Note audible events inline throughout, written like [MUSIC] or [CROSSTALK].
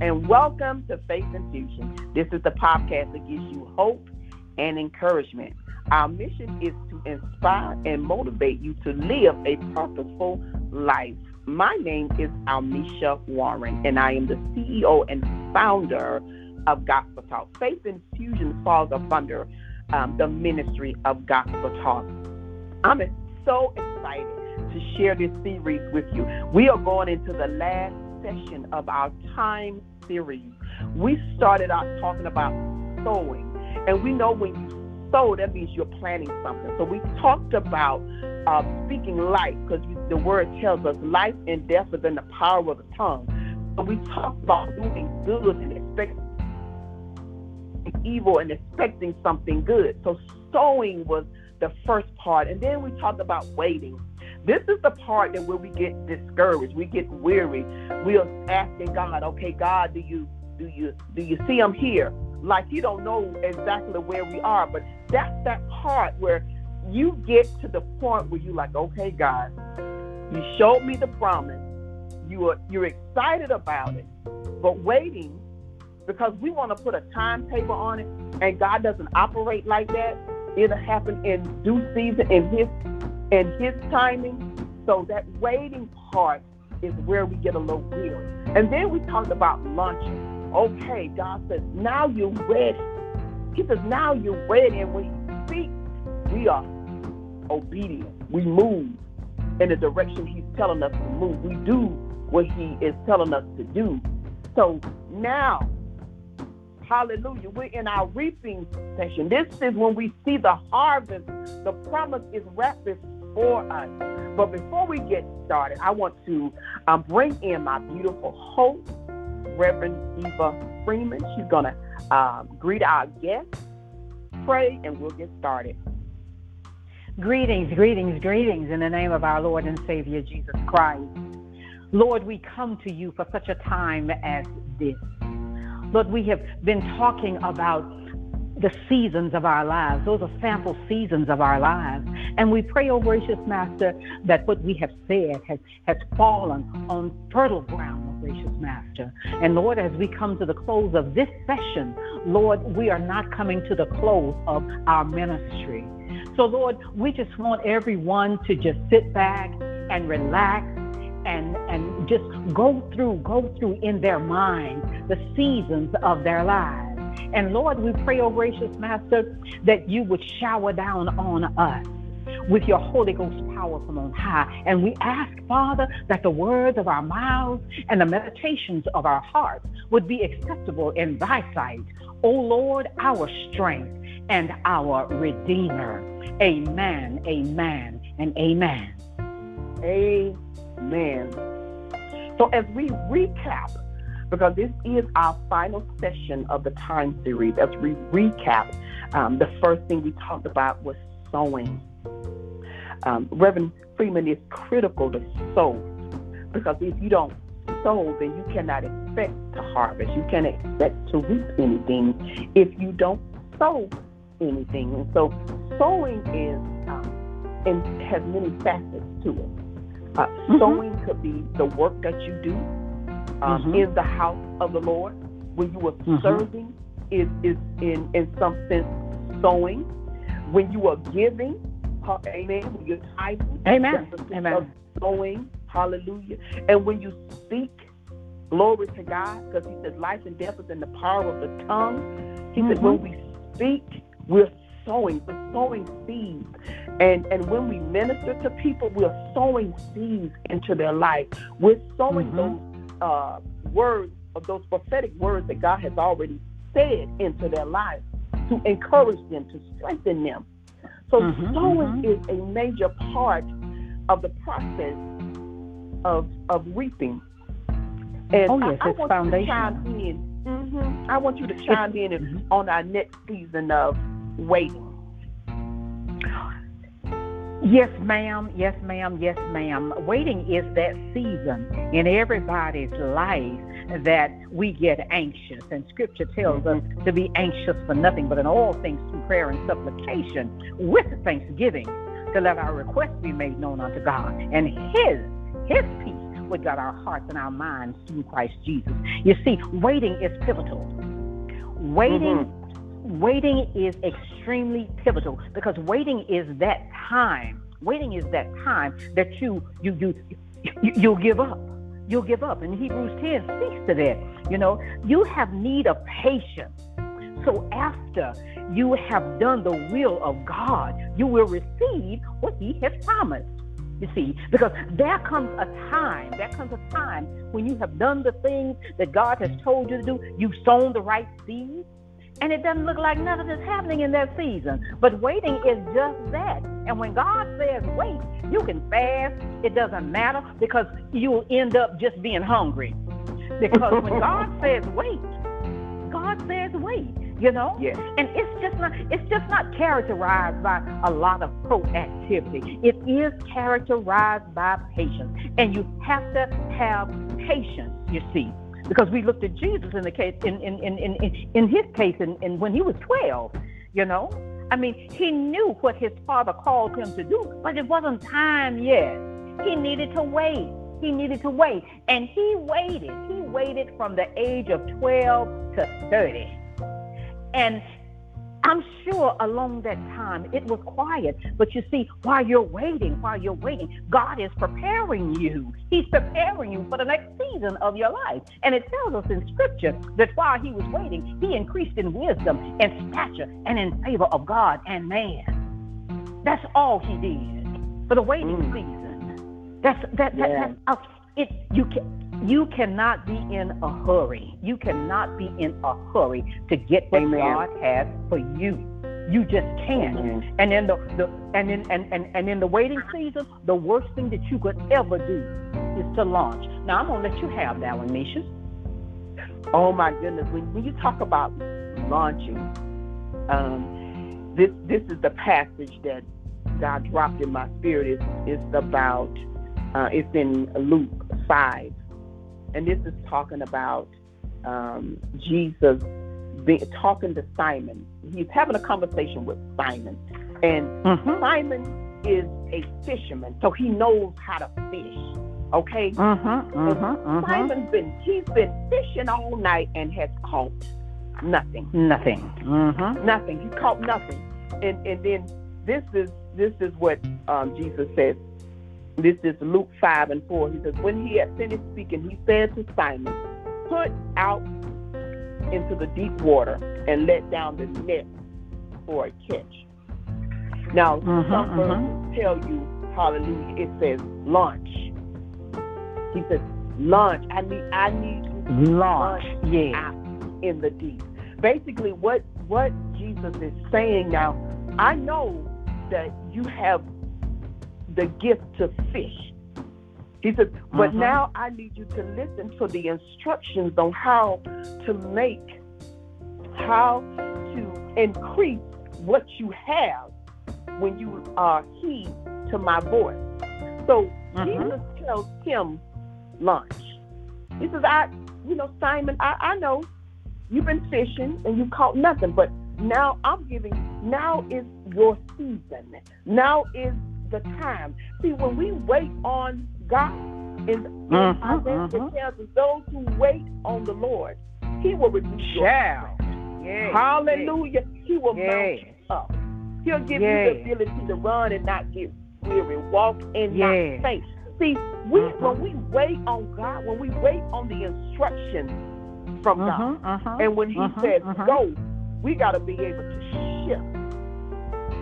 and welcome to Faith Infusion. This is the podcast that gives you hope and encouragement. Our mission is to inspire and motivate you to live a purposeful life. My name is Almesha Warren, and I am the CEO and founder of Gospel Talk. Faith Infusion falls under um, the ministry of Gospel Talk. I'm so excited to share this series with you. We are going into the last session of our time series. We started out talking about sowing, and we know when you sow, that means you're planting something. So we talked about uh, speaking life because the word tells us life and death is in the power of the tongue. So we talked about doing good and expecting evil and expecting something good. So sowing was the first part, and then we talked about waiting. This is the part that where we get discouraged, we get weary. We are asking God, okay, God, do you do you do you see I'm here? Like you don't know exactly where we are, but that's that part where you get to the point where you're like, okay, God, you showed me the promise. You are you're excited about it, but waiting because we want to put a timetable on it, and God doesn't operate like that. It'll happen in due season in His in His timing. So that waiting part is where we get a little weary. And then we talked about launching. Okay, God says, now you're ready. He says, now you're ready. And when He speaks, we are obedient. We move in the direction He's telling us to move. We do what He is telling us to do. So now Hallelujah. We're in our reaping session. This is when we see the harvest. The promise is wrapped before us. But before we get started, I want to um, bring in my beautiful host, Reverend Eva Freeman. She's going to um, greet our guests, pray, and we'll get started. Greetings, greetings, greetings in the name of our Lord and Savior Jesus Christ. Lord, we come to you for such a time as this. Lord, we have been talking about the seasons of our lives. Those are sample seasons of our lives. And we pray, oh gracious Master, that what we have said has, has fallen on fertile ground, oh gracious Master. And Lord, as we come to the close of this session, Lord, we are not coming to the close of our ministry. So, Lord, we just want everyone to just sit back and relax and and just go through go through in their mind the seasons of their lives and lord we pray oh gracious master that you would shower down on us with your Holy Ghost power from on high. And we ask, Father, that the words of our mouths and the meditations of our hearts would be acceptable in thy sight, O Lord, our strength and our Redeemer. Amen, amen, and amen. Amen. So as we recap, because this is our final session of the time series, as we recap, um, the first thing we talked about was sowing. Um, Reverend Freeman is critical to sow because if you don't sow, then you cannot expect to harvest. You can't expect to reap anything if you don't sow anything. And so sowing is um, and has many facets to it. Uh, mm-hmm. Sowing could be the work that you do um, mm-hmm. in the house of the Lord. When you are mm-hmm. serving, is is in in some sense sowing. When you are giving, amen. When you're tithing, amen. Amen. Sowing, hallelujah. And when you speak, glory to God, because He says life and death is in the power of the tongue. He said when mm-hmm. we speak, we're sowing, we're sowing seeds. And and when we minister to people, we're sowing seeds into their life. We're sowing mm-hmm. those uh, words of those prophetic words that God has already said into their lives to encourage them, to strengthen them. So mm-hmm, sowing mm-hmm. is a major part of the process of of reaping. And oh yes, I, I it's foundation. Mm-hmm. I want you to chime in mm-hmm. on our next season of waiting. Yes, ma'am. Yes, ma'am. Yes, ma'am. Waiting is that season in everybody's life that we get anxious. And scripture tells us to be anxious for nothing, but in all things through prayer and supplication with thanksgiving to let our requests be made known unto God. And his his peace what got our hearts and our minds through Christ Jesus. You see, waiting is pivotal. Waiting mm-hmm. Waiting is extremely pivotal because waiting is that time. Waiting is that time that you you you, you you'll give up. You'll give up. And Hebrews 10 speaks to that. You know, you have need of patience. So after you have done the will of God, you will receive what He has promised. You see, because there comes a time, there comes a time when you have done the things that God has told you to do, you've sown the right seeds, and it doesn't look like nothing is happening in that season. But waiting is just that. And when God says wait, you can fast, it doesn't matter because you'll end up just being hungry. Because when [LAUGHS] God says wait, God says wait you know yes. and it's just not it's just not characterized by a lot of proactivity it is characterized by patience and you have to have patience you see because we looked at jesus in the case in in in in, in his case and in, in when he was 12 you know? I mean he knew what his father called him to do but it wasn't time yet. He needed to wait. He needed to wait. And he waited. He waited from the age of 12 to 30 and I'm sure along that time it was quiet, but you see, while you're waiting, while you're waiting, God is preparing you. He's preparing you for the next season of your life. And it tells us in Scripture that while he was waiting, he increased in wisdom and stature and in favor of God and man. That's all he did for the waiting mm. season. That's that, that, yeah. that's it. You can you cannot be in a hurry. You cannot be in a hurry to get what Amen. God has for you. You just can't. Amen. And in the, the and in and, and, and in the waiting season, the worst thing that you could ever do is to launch. Now I'm gonna let you have that one, Misha. Oh my goodness. When when you talk about launching, um, this this is the passage that God dropped in my spirit. It's, it's about uh, it's in Luke five and this is talking about um, Jesus being, talking to Simon. He's having a conversation with Simon, and mm-hmm. Simon is a fisherman, so he knows how to fish. Okay, mm-hmm, mm-hmm, Simon's been he's been fishing all night and has caught nothing. Nothing. Mm-hmm. Nothing. He caught nothing. And and then this is this is what um, Jesus says this is Luke 5 and 4. He says, When he had finished speaking, he said to Simon, Put out into the deep water and let down the net for a catch. Now, uh-huh, some uh-huh. tell you, hallelujah, it says launch. He says, launch. I need I need to launch, launch yeah. in the deep. Basically what what Jesus is saying now, I know that you have the gift to fish. He said, but uh-huh. now I need you to listen to the instructions on how to make, how to increase what you have when you are heed to my voice. So uh-huh. Jesus tells him, launch. He says, I, you know, Simon, I, I know you've been fishing and you caught nothing, but now I'm giving, now is your season. Now is the time. See, when we wait on God, in, in uh-huh, Isaiah tells us those who wait on the Lord, He will renew your yes, Hallelujah. Yes. He will yes. mount you up. He'll give yes. you the ability to run and not get weary, walk and not faint. See, we uh-huh. when we wait on God, when we wait on the instructions from God, uh-huh, and when He says go, we got to be able to shift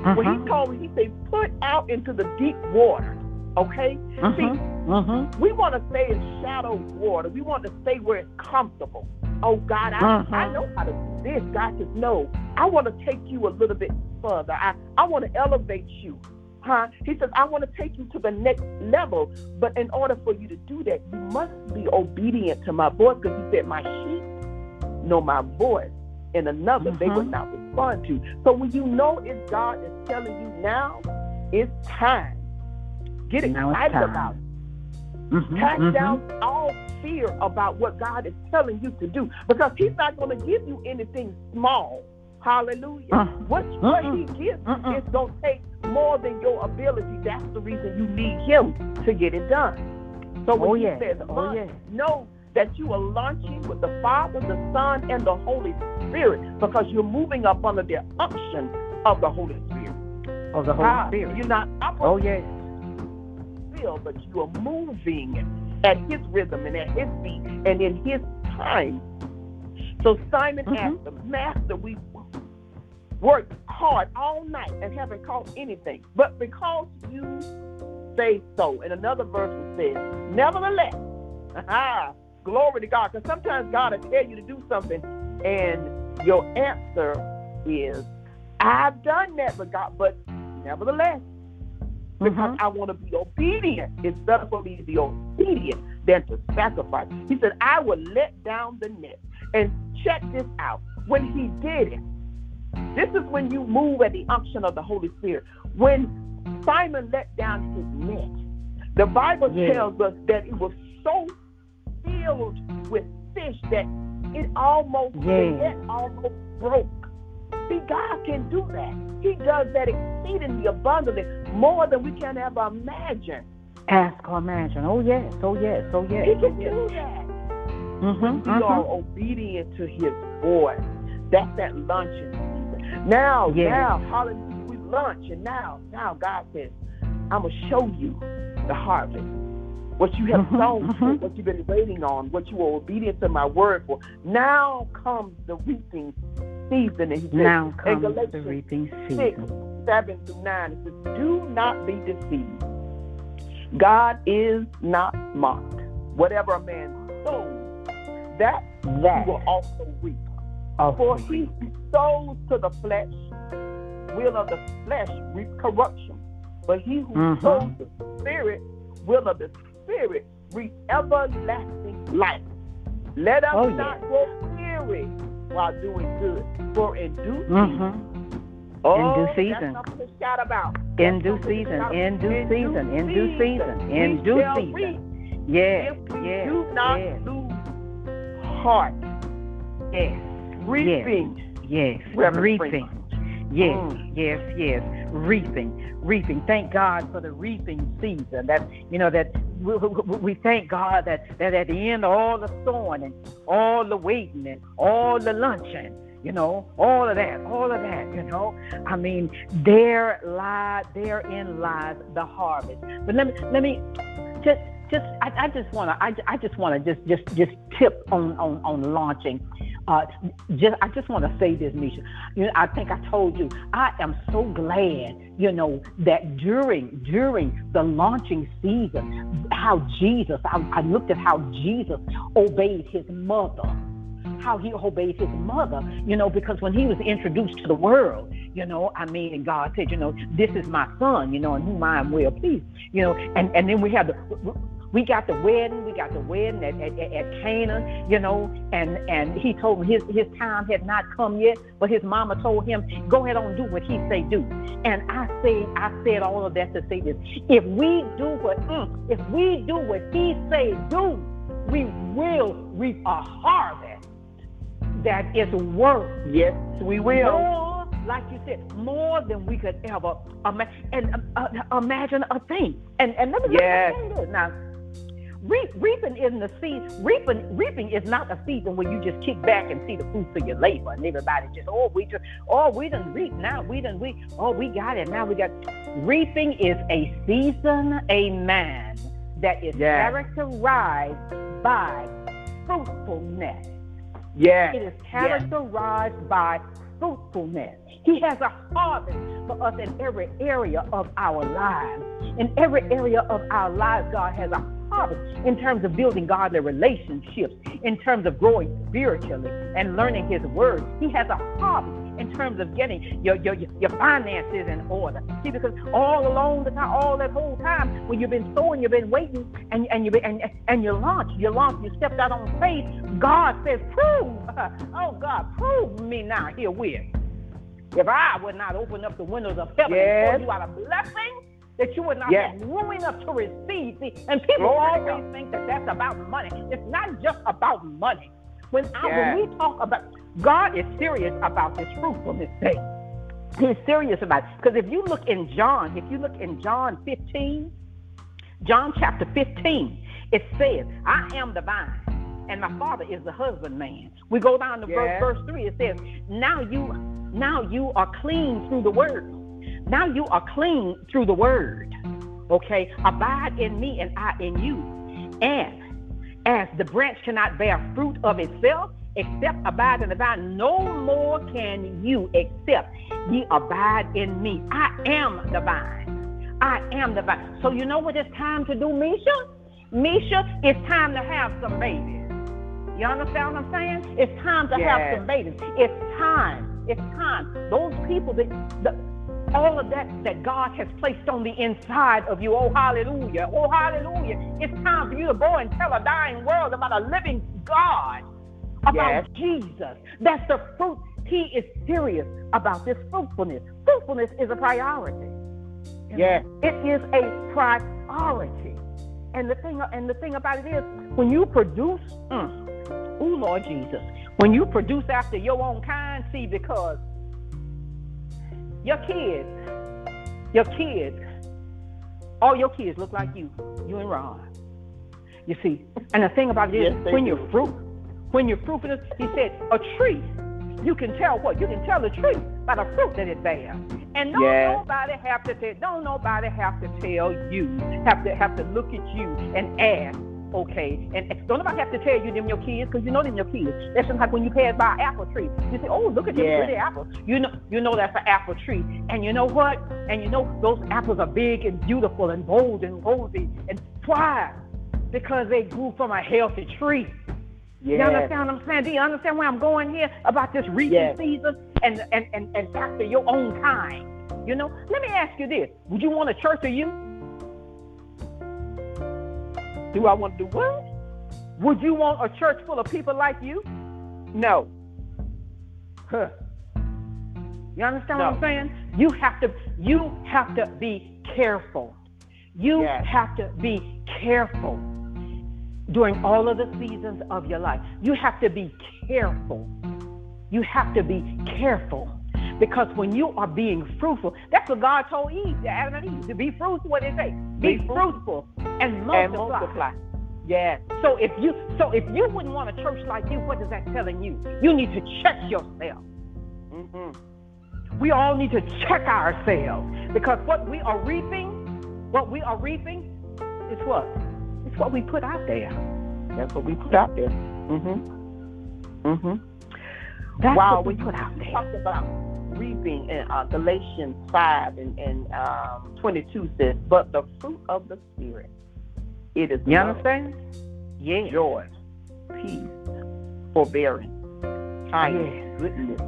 uh-huh. When he uh-huh. told me, he said, put out into the deep water. Okay? Uh-huh. See, uh-huh. we want to stay in shallow water. We want to stay where it's comfortable. Oh, God, I, uh-huh. I know how to do this. God says, no, I want to take you a little bit further. I, I want to elevate you. Huh? He says, I want to take you to the next level. But in order for you to do that, you must be obedient to my voice because he said, My sheep know my voice and another mm-hmm. they would mm-hmm. not respond to. So when you know if God is telling you now, it's time. Get excited about it. Mm-hmm, Pack mm-hmm. down all fear about what God is telling you to do because He's not going to give you anything small. Hallelujah. Uh, what, what He gives uh, is going to take more than your ability. That's the reason you need Him to get it done. So when oh, he yes. says oh, launch, yes. That you are launching with the Father, the Son, and the Holy Spirit because you're moving up under the unction of the Holy Spirit. Of the Holy Ah, Spirit. You're not Oh, yes. will, but you are moving at his rhythm and at his beat and in his time. So Simon Mhm. asked the master, we worked hard all night and haven't caught anything. But because you say so, and another verse says, Nevertheless, [LAUGHS] glory to God. Because sometimes God will tell you to do something, and your answer is, I've done that, but God, but nevertheless, because Mhm. I want to be obedient. It's better for me to be obedient than to sacrifice. He said, I will let down the net. And check this out. When he did it, this is when you move at the unction of the Holy Spirit. When Simon let down his net, the Bible Yeah. tells us that it was so filled with fish that it almost, the Yeah. net almost broke. See, God can do that. He does that exceedingly abundantly, more than we can ever imagine. Ask or imagine. Oh, yes. Oh, yes. Oh, yes. He can do that. Mm-hmm. We are obedient to His voice. That's that luncheon. Now, Yeah. now, hallelujah, we lunch, and now, now God says, I'm gonna show you the harvest. What you have Mhm, sown, mhm. what you've been waiting on, what you were obedient to my word for. Now comes the reaping season, and He says, Now comes the Galatians reaping 6, 7 through 9, it says, Do not be deceived. God is not mocked. Whatever a man sows, that he will also reap. of For he who sows to the flesh will of the flesh reap corruption. But he who Mhm. sows the spirit will of the spirit reap everlasting life. Let us Oh, not grow weary while doing good. For in due season, Mm-hmm. oh, due that's season. something to shout about. In That's due season. In due season. In due season. In due season. Yes. if we Yes. do not Yes. lose heart. Yes. Reaping. Yes. Reverend Reaping. Yes. Mm. Yes. Yes. Reaping. Reaping. Thank God for the reaping season. That you know that we, we, we thank God that that at the end all the sowing and all the waiting and all the luncheon. You know, all of that, all of that, you know. I mean, there lies, therein lies the harvest. But let me, let me, just, just, I, I just want to, I, I just want to just, just, just tip on, on, on launching. Uh, just, I just want to say this, Nisha. You know, I think I told you, I am so glad, you know, that during, during the launching season, how Jesus, I, I looked at how Jesus obeyed his mother how he obeyed his mother, you know, because when he was introduced to the world, you know, I mean, and God said, you know, this is my son, you know, in whom I am well pleased, you know, and, and then we have the, we got the wedding, we got the wedding at, at, at Canaan, you know, and, and he told him his, his time had not come yet, but his mama told him, go ahead on do what he say do. And I say, I said all of that to say this. If we do what, mm, if we do what he say do, we will reap a harvest that is worth Yes, we will. more, like you said, more than we could ever imagine. And uh, uh, imagine a thing. And and let me, Yes. let me say this now. Reap, reaping isn't a season. Reaping, reaping is not a season where you just kick back and see the fruits of your labor, and everybody just, oh, we just, oh, we done reap now. We done we, oh, we got it now. We got. Reaping is a season, a man that is Yes. characterized by fruitfulness. Yes. It is characterized by fruitfulness. He has a harvest for us in every area of our lives. In every area of our lives, God has a in terms of building godly relationships, in terms of growing spiritually and learning His word. He has a hobby in terms of getting your, your, your finances in order. See, because all along the time, all that whole time, when you've been sowing, you've been waiting, and, and, you and, and you launch, you launch, you stepped out on faith, God says, prove, [LAUGHS] oh God, prove me now herewith. If I would not open up the windows of heaven Yes. and pour you out a blessing, that you would not Yes. have room enough to receive. See, and people always think that that's about money. It's not just about money. When, I, when we talk about, God is serious about this fruitfulness thing. He's serious about it. Because if you look in John, if you look in John 15, John chapter 15, It says, I am the vine, and my father is the husbandman. We go down to Yes. verse, verse 3. It says, Now you now you are clean through the word. Now you are clean through the word. Okay? Abide in me and I in you. And as the branch cannot bear fruit of itself, except abide in the vine, no more can you except ye abide in me. I am the vine. I am the vine. So you know what it's time to do, Misha? Misha, it's time to have some babies. You understand what I'm saying? It's time to have some babies. It's time. It's time. Those people that the, all of that that God has placed on the inside of you. Oh, hallelujah. Oh, hallelujah. It's time for you to go and tell a dying world about a living God, about Yes. Jesus. That's the fruit. He is serious about this fruitfulness. Fruitfulness is a priority. Yes. It is a priority. And the thing and the thing about it is when you produce, mm, oh Lord Jesus, when you produce after your own kind, see, because your kids, your kids, all your kids look like you, you and Ron. You see, and the thing about it is Yes, when do. you're fruit, when you're fruitful, he said, a tree, you can tell what? You can tell the tree by the fruit that it bears. And don't Yes. nobody have to tell, don't nobody have to tell you, have to have to look at you and ask, okay? And don't nobody have to tell you them your kids, because you know them your kids. That's just like when you pass by an apple tree. You say, oh, look at them Yes. pretty apples. You know, you know that's an apple tree. And you know what? And you know those apples are big and beautiful and bold and rosy. And why? Because they grew from a healthy tree. You Yes. understand what I'm saying? Do you understand where I'm going here about this reaping Yes. season and, and, and, and after your own kind? You know, let me ask you this. Would you want a church of you? Do I want to do what? Would you want a church full of people like you? No. Huh. You understand what I'm saying? You have to you have to be careful. You Yes. have to be careful during all of the seasons of your life. You have to be careful. You have to be careful. Because when you are being fruitful, that's what God told Eve, to Adam and Eve, to be fruitful. What did he say? Be, Be fruitful and multiply. And multiply. Yes. So if you so if you wouldn't want a church like you, what is that telling you? You need to check yourself. hmm We all need to check ourselves because what we are reaping, what we are reaping, is what? It's what we put out there. That's what we put out there. hmm hmm That's wow, what we put out there. talked about reaping in uh, Galatians 5 and, and um, 22 says, but the fruit of the Spirit, it is You love, understand? Yeah. joy, peace, forbearance, kindness, Yeah. goodness,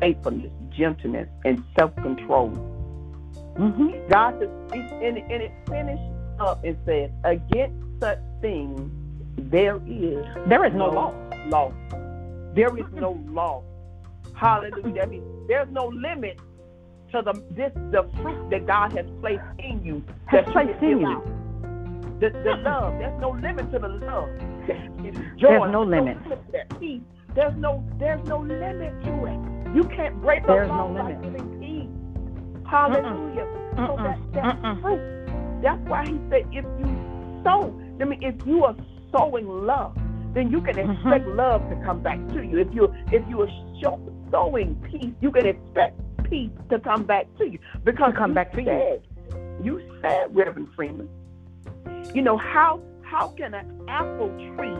faithfulness, gentleness, and self-control. Mm-hmm. God says, and, and it finishes up and says, against such things there is There is no law. law. There is no law. Hallelujah. There's no limit to the this the fruit that God has placed in you. Has that placed in you. out. The, the love. There's no limit to the love. It's joy. There's no limit. to that. There's no there's no limit to it. You can't break the There's law no by limit. giving peace. Hallelujah. So that, that's Mm-mm. fruit. That's why he said if you sow, I mean if you are sowing love, then you can Mm-hmm. expect love to come back to you. If you if you are show, sowing peace, you can expect peace to come back to you. Because To come you back to you. said, you. said, Reverend Freeman, you know, how how can an apple tree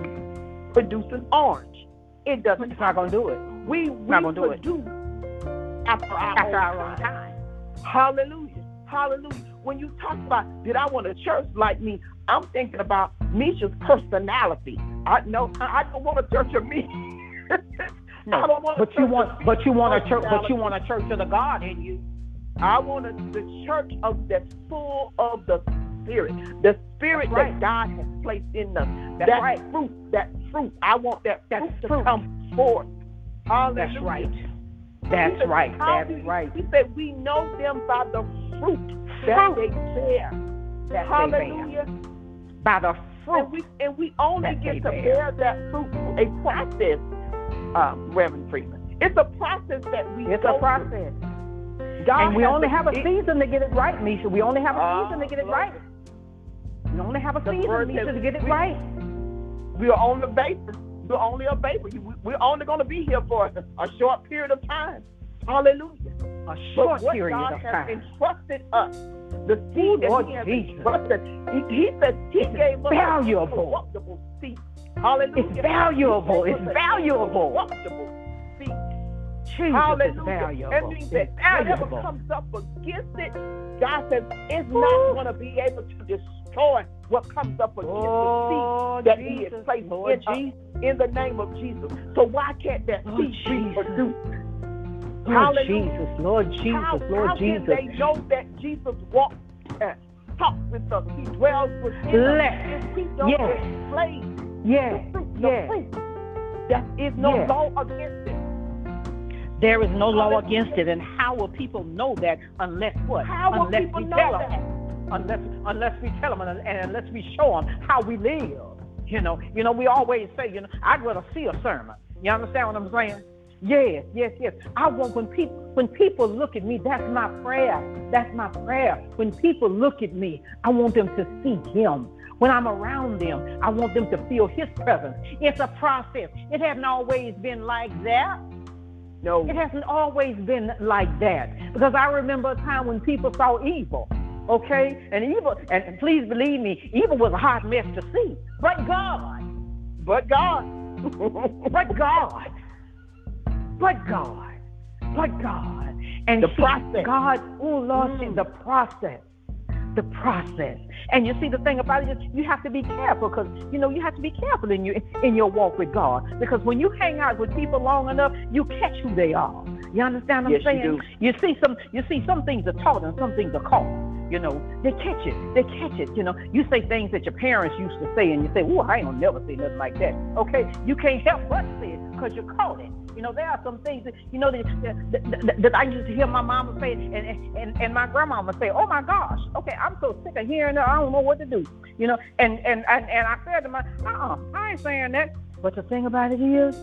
produce an orange? It doesn't It's not gonna do it. we we not gonna do it. produce after our After our own time. time. Hallelujah. Hallelujah. When you talk about did I want a church like me, I'm thinking about Misha's personality. I know I don't want a church of me. [LAUGHS] I No, don't want a but you want, but you want a church, but you want a church of the God in you. I want a, the church of that's full of the spirit. The spirit right. that God has placed in them. That's that right. fruit, that fruit. I want that that fruit to fruit. come forth. Hallelujah. That's right. That's said, right. That's you- right. He said, We know them by the fruit that Fruit. they bear. That's they bear. Hallelujah. By the fruit. And we and we only get to bear. bear that fruit through a process, um, Reverend Freeman. It's a process that we It's a process. through. God And we only to- have a season to get it right, Misha. We only have a Ah, season to get it right. We only have a season, Misha, to get it we- right. We are on the vapor. We're only a vapor. You- We're only going to be here for a short period of time. Hallelujah. A short But what period God of has time. entrusted us, the seed that Lord He has Jesus. entrusted, He, he said He gave us valuable. a corruptible seed. Hallelujah. It's valuable. It's us valuable. Jesus Hallelujah. is valuable. That means that It's whatever comes up against it, God says it's not going to be able to destroy what comes up against Oh, the seed that He has placed Lord in us Jesus. in the name of Jesus. So why can't that Lord seed be Jesus. produced? Lord Hallelujah. Jesus. Lord Jesus. how, Lord how Jesus. can they know that Jesus walks and uh, talks with us? He dwells within us. If we don't Yes. Yes. the fruit, the Yes. fruit, there is no Yes. law against it. There is no law against it. And how will people know that unless what? How will unless people we know tell that? them. Unless, unless we tell them and, and unless we show them how we live. You know, you know, we always say, you know, I'd rather see a sermon. You understand what I'm saying? Yes, yes, yes. I want when people when people look at me, that's my prayer. That's my prayer. When people look at me, I want them to see him. When I'm around them, I want them to feel his presence. It's a process. It hasn't always been like that. No. It hasn't always been like that. Because I remember a time when people saw evil. Okay? And evil, and please believe me, evil was a hard mess to see. But God, But God. but God, but God, but God. And The he- process. God, oh Lord, Mm. the process. The process. And you see the thing about it is you have to be careful because you know you have to be careful in your in your walk with God. Because when you hang out with people long enough, you catch who they are. You understand what Yes, I'm you saying? do. You see some you see some things are taught and some things are caught. You know, they catch it. They catch it. You know, you say things that your parents used to say, and you say, "Oh, I ain't gonna never say nothing like that." Okay, you can't help but say it because you caught it. You know, there are some things that you know that, that, that, that I used to hear my mama say, and, and and my grandmama say, "Oh my gosh, okay, I'm so sick of hearing that. I don't know what to do." You know, and and and, and I said to my, "Uh-uh, I ain't saying that." But the thing about it is,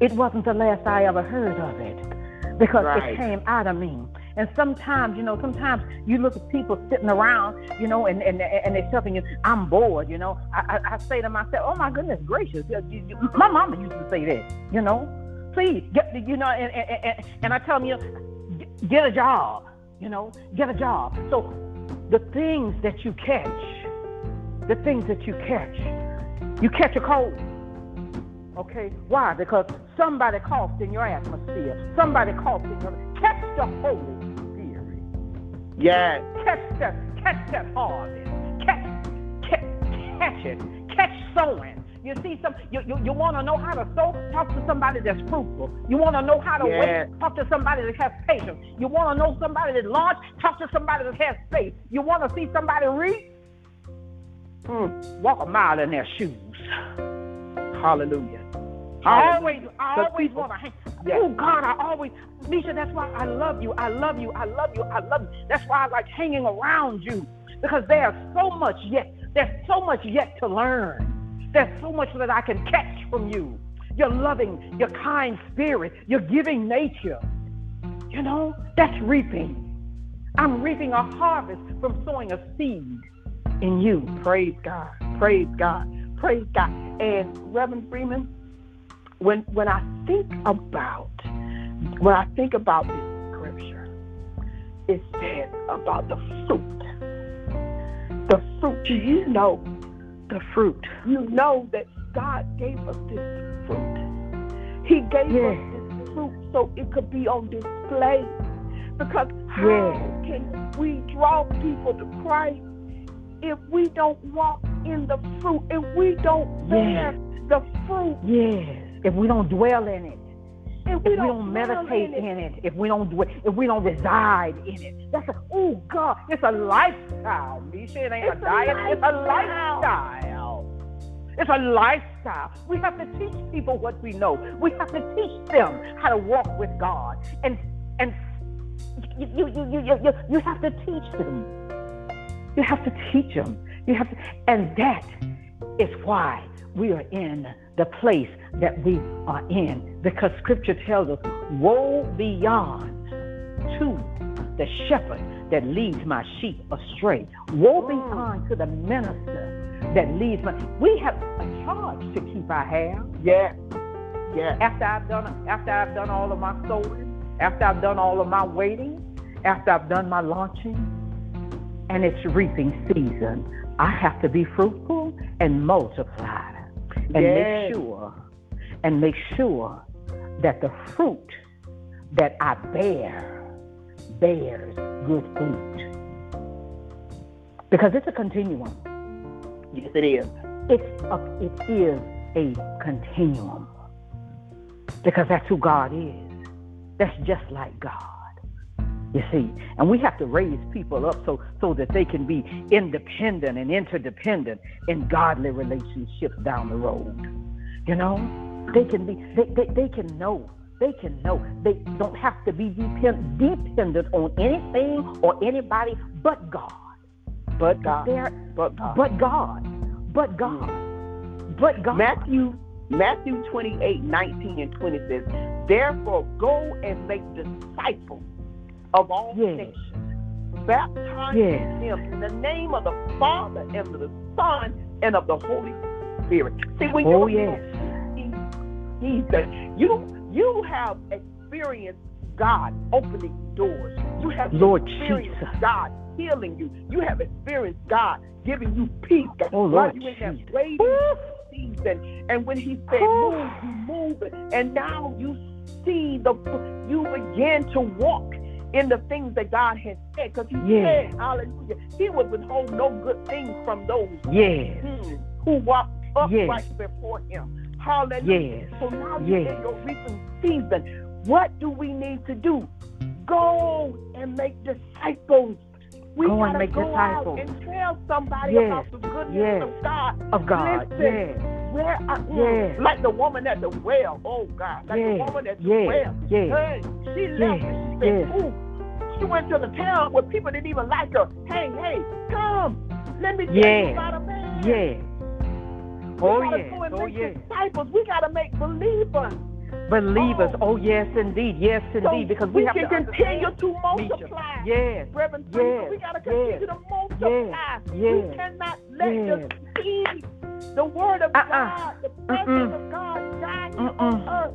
it wasn't the last I ever heard of it because Right. it came out of me. And sometimes, you know, sometimes you look at people sitting around, you know, and and, and they're telling you, I'm bored, you know. I, I, I say to myself, oh my goodness gracious, my mama used to say that, you know. Please, get, you know, and, and, and, I tell them, you know, get- a job, you know, get a job. So the things that you catch, the things that you catch, you catch a cold. Okay, why? Because somebody coughed in your atmosphere. Somebody coughed in your. Catch the Holy Spirit. Yes. Catch that. Catch that harvest. Catch, catch, catch it. Catch sowing. You see some. You you, you want to know how to sow? Talk to somebody that's fruitful. You want to know how to Yes. wait? Talk to somebody that has patience. You want to know somebody that's large? Talk to somebody that has faith. You want to see somebody reap? Hmm. Walk a mile in their shoes. Hallelujah. I always, I always want to hang. Yes. Oh God, I always, Misha. That's why I love you. I love you. I love you. I love you. That's why I like hanging around you because there's so much yet. There's so much yet to learn. There's so much that I can catch from you. Your loving, your kind spirit, your giving nature. You know, that's reaping. I'm reaping a harvest from sowing a seed in you. Praise God. Praise God. Praise God. And Reverend Freeman, when when I think about when I think about this scripture, it says about the fruit. The fruit. Do you know The fruit. you know that God gave us this fruit. He gave Yes. us this fruit so it could be on display. Because how Yes. can we draw people to Christ if we don't walk in the fruit, if we don't bear Yes. the fruit, Yes. If we don't dwell in it. If if we we don't, meditate in it, in it, if we don't do it, if we don't reside in it, that's a oh God, it's a lifestyle. Misha, it ain't It's a a diet, it's a lifestyle. lifestyle. It's a lifestyle. We have to teach people what we know. We have to teach them how to walk with God, and and you you you you you, you, you have to teach them. You have to teach them. You have to, and that is why we are in the place that we are in. Because scripture tells us, woe beyond to the shepherd that leads my sheep astray. Woe be mm. unto the minister that leads my. We have a charge to keep our hair. Yeah. Yeah. After I've done after I've done all of my sowing, after I've done all of my waiting, after I've done my launching, and it's reaping season, I have to be fruitful and multiply and Yes. make sure and make sure that the fruit that I bear bears good fruit. Because it's a continuum. Yes, it is. It's a, it is a continuum. Because that's who God is. That's just like God. You see, and we have to raise people up so so that they can be independent and interdependent in godly relationships down the road. You know, they can be they, they, they can know they can know they don't have to be depend, dependent on anything or anybody but God. But God. But God. but God, but God, mm. but God. Matthew Matthew 28, 19 and 20 says, Therefore go and make disciples of all Yes. nations, baptizing Yes. them in the name of the Father and of the Son and of the Holy Spirit. See, when Oh, you yes. He said, you you have experienced God opening doors. You have Lord experienced Jesus. God healing you. You have experienced God giving you peace. God, Oh, Lord you in that waiting season. And when He said move, you move. And now you see the you begin to walk in the things that God has said. Because He Yeah. said, Hallelujah, He would withhold no good thing from those Yes. Hmm. who walk Yes. upright before him. Hallelujah. Yes. So now you're Yes. in your reaping season. What do we need to do? Go and make disciples. We Go and gotta make go disciples. out and tell somebody Yes. about the goodness Yes. of God. Of God. Listen, Yes. Where mm, Yes. like the woman at the well. Oh God, like Yes. the woman at the Yes. well. Yes. Hey, she left Yes. she Yes. She went to the town where people didn't even like her. Hey, hey, come. Let me tell Yes. you about a man. Yes. We Oh gotta yes. Oh make yes. disciples. We gotta make believers. Believers. Oh. Oh yes, indeed. Yes, So indeed. Because we, have can to continue to multiply. Yes. Reverend Yes. Teresa, we gotta continue Yes. to multiply. Yes. We cannot let Yes. the seed, the word of Uh-uh. God, the presence Mm-mm. of God here Mm-mm. on earth.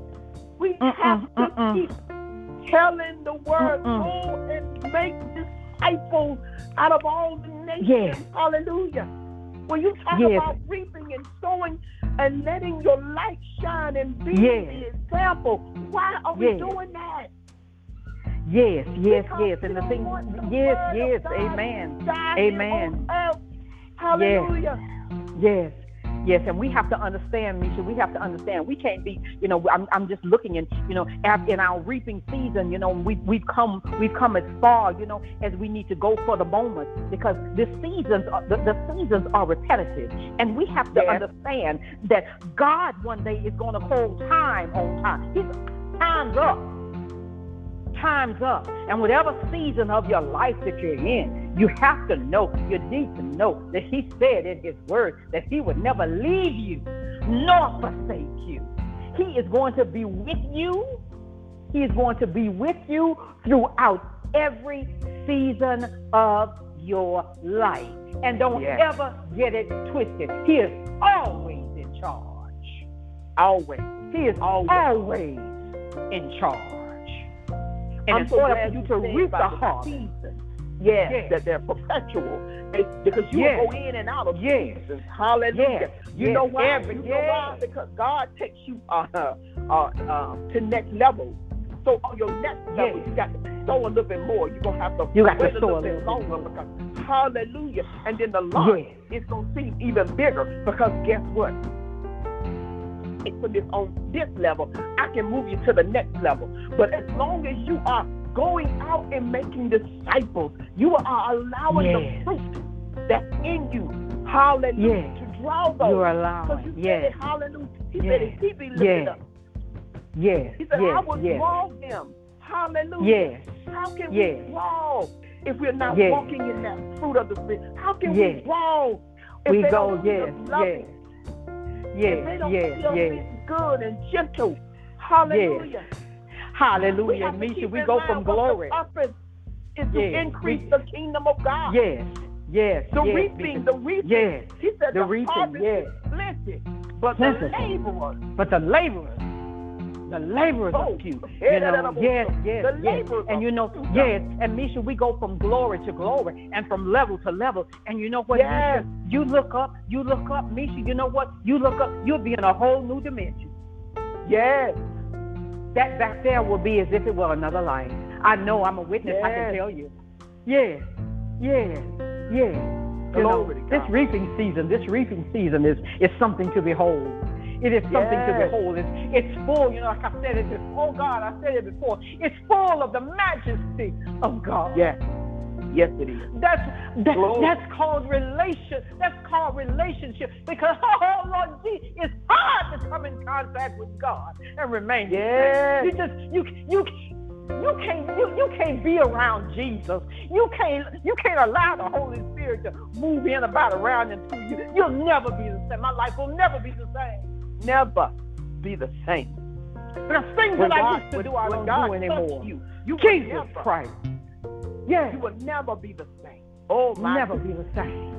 We Mm-mm. have to keep telling the word, go and make disciples out of all the nations. Yes. Hallelujah. When you talk Yes. about reaping and sowing and letting your light shine and be Yes. the example, why are we doing that? Yes, yes, Because yes. And the thing the yes, yes, amen. Amen. here on earth. Hallelujah. Yes. Yes, and we have to understand, Misha. We have to understand. We can't be, you know. I'm, I'm just looking, and you know, in our reaping season, you know, we we've come we've come as far, you know, as we need to go for the moment because the seasons are, the, the seasons are repetitive, and we have to Yes. understand that God one day is going to call time on time. His time's up. Time's up, and whatever season of your life that you're in, you have to know. You need to know that He said in His Word that He would never leave you nor forsake you. He is going to be with you. He is going to be with you throughout every season of your life. And don't Yes. ever get it twisted. He is always in charge. Always. He is Always. always in charge. And I'm so glad for you to reap the harvest, seasons. Yes, Yes. that they're perpetual. It's because you Yes. will go in and out of Yes. seasons. Hallelujah. Yes. You know why? Every- you know why? Because God takes you uh, uh, uh, to next level. So on your next level, you got to sow a little bit more. You're gonna have to You got to sow little a bit little bit longer because hallelujah. And then the Yes. is gonna seem even bigger because guess what? For this on this level, I can move you to the next level. But as long as you are going out and making disciples, you are allowing Yes. the fruit that's in you, hallelujah, Yes. to draw those. You're allowing. you said Yes. it, hallelujah. He Yes. said if he be lifted Yes. up, Yes. he said, I will Yes. draw them. Hallelujah. Yes. How can Yes. we draw if we're not Yes. walking in that fruit of the spirit? How can Yes. we draw if We they go. don't see Yes. Yes. If they Yes. don't Yes. see Yes. good and gentle. Hallelujah. We Hallelujah, to Misha. We go from glory. purpose is to Yes. increase the kingdom of God. Yes. Yes. The yes, reaping, the reaping. Yes. He said The the, reaping, harvest yes. is plenty, but Plenty. the laborers. But the laborers, the laborers Oh, are few. You know, yes, yes, yes. And you know, yes. And Misha, we go from glory to glory and from level to level. And you know what, Yes. Misha? You look up, you look up, Misha. You know what? You look up, you'll be in a whole new dimension. Yes. That back there will be as if it were another life. I know. I'm a witness. I can tell you. Yes. Yes. Yes. You know, this reaping season, this reaping season is is something to behold. It is something to behold. It's, it's full, you know, like I said it is. Oh God, I said it before. It's full of the majesty of God. Yes. Yes, it is. That's that, that's called relation. That's called relationship because [LAUGHS] oh Lord Jesus, it's hard to come in contact with God and remain. Yes. You just you you you can't you, you can't be around Jesus. You can't you can't allow the Holy Spirit to move in about around into you. You'll never be the same. My life will never be the same. Never be the same. The things When that I God, used to do, I don't God do anymore. You, you Jesus never, Christ. Yes. You will never be the same. Oh my never be the same.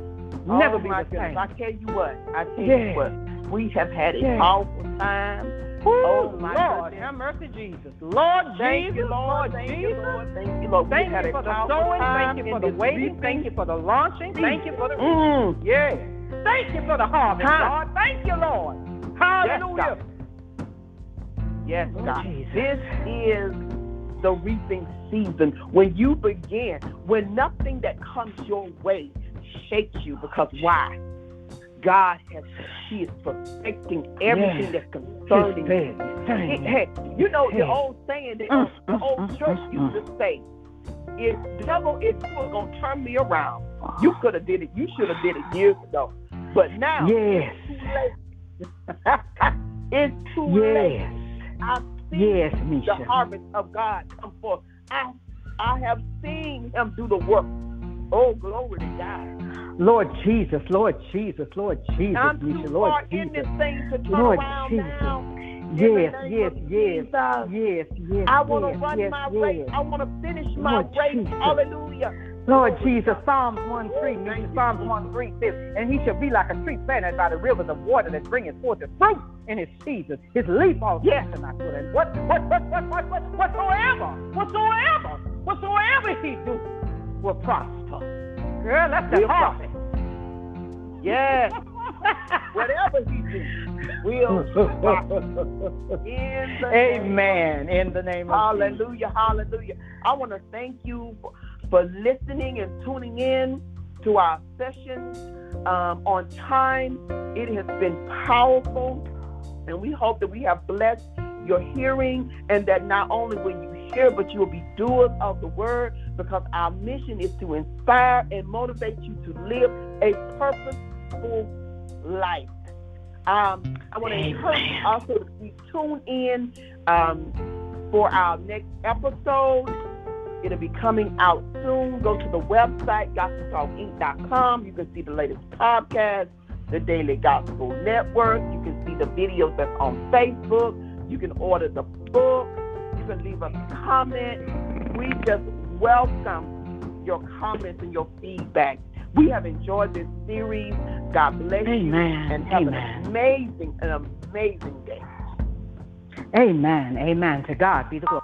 Oh, Never be the goodness. same. I tell you what. I tell Yeah. you what. We have had a Yeah. powerful time. Oh, my Lord, goodness. have mercy, Jesus. Lord Thank Jesus, you, Lord. Thank Jesus. you, Lord. Thank you, Lord. Thank you for the sowing. Thank you for the waiting. Thank you for the launching. Thank you for the Mm. yeah. Thank you for the harvest, Huh. God. Thank you, Lord. Hallelujah. God. Yes, Oh, God. This is the reaping season. When you begin, when nothing that comes your way shakes you, because why? God has, she is perfecting everything Yes. that's concerning you. Hey, you know the old saying that Mm, the mm, old mm, church mm, used to say, "If devil, if you were gonna turn me around, you could have did it. You should have did it years ago. But now Yes. it's too late. [LAUGHS] it's too late. Yes. I've seen Yes, the harvest of God come forth. I I have seen Him do the work. Oh, glory to God! Lord Jesus, Lord Jesus, Lord Jesus, I'm too Misha, far Lord in Jesus. this thing to turn Lord around Jesus. now. Yes, yes, yes, yes, yes, yes. I want to yes, run yes, my yes. race. I want to finish my Lord race. Jesus. Hallelujah. Lord Jesus, Psalms 1 3, Thank Psalms 1 3 says, And he shall be like a tree planted by the rivers of water that bringeth forth his fruit in his season. His leaf also Yes. shall not wither. And what, what, what, what, what, what, whatsoever, whatsoever, whatsoever he do will prosper. Girl, that's the harvest. Yes. [LAUGHS] Whatever He do, will [LAUGHS] prosper. In name Amen. In the name of Jesus. Hallelujah, hallelujah. I want to thank you for, for listening and tuning in to our sessions um, on time. It has been powerful, and we hope that we have blessed your hearing and that not only will you hear, but you will be doers of the word because our mission is to inspire and motivate you to live a purposeful life. Um, I want to encourage you also to be tuned in um, for our next episode. It'll be coming out soon. Go to the website, gospeltalkinc.com. You can see the latest podcast, the Daily Gospel Network. You can see the videos that's on Facebook. You can order the book. You can leave a comment. We just welcome your comments and your feedback. We have enjoyed this series. God bless you Amen. and have Amen. an amazing, an amazing day. Amen. Amen. To God be the glory.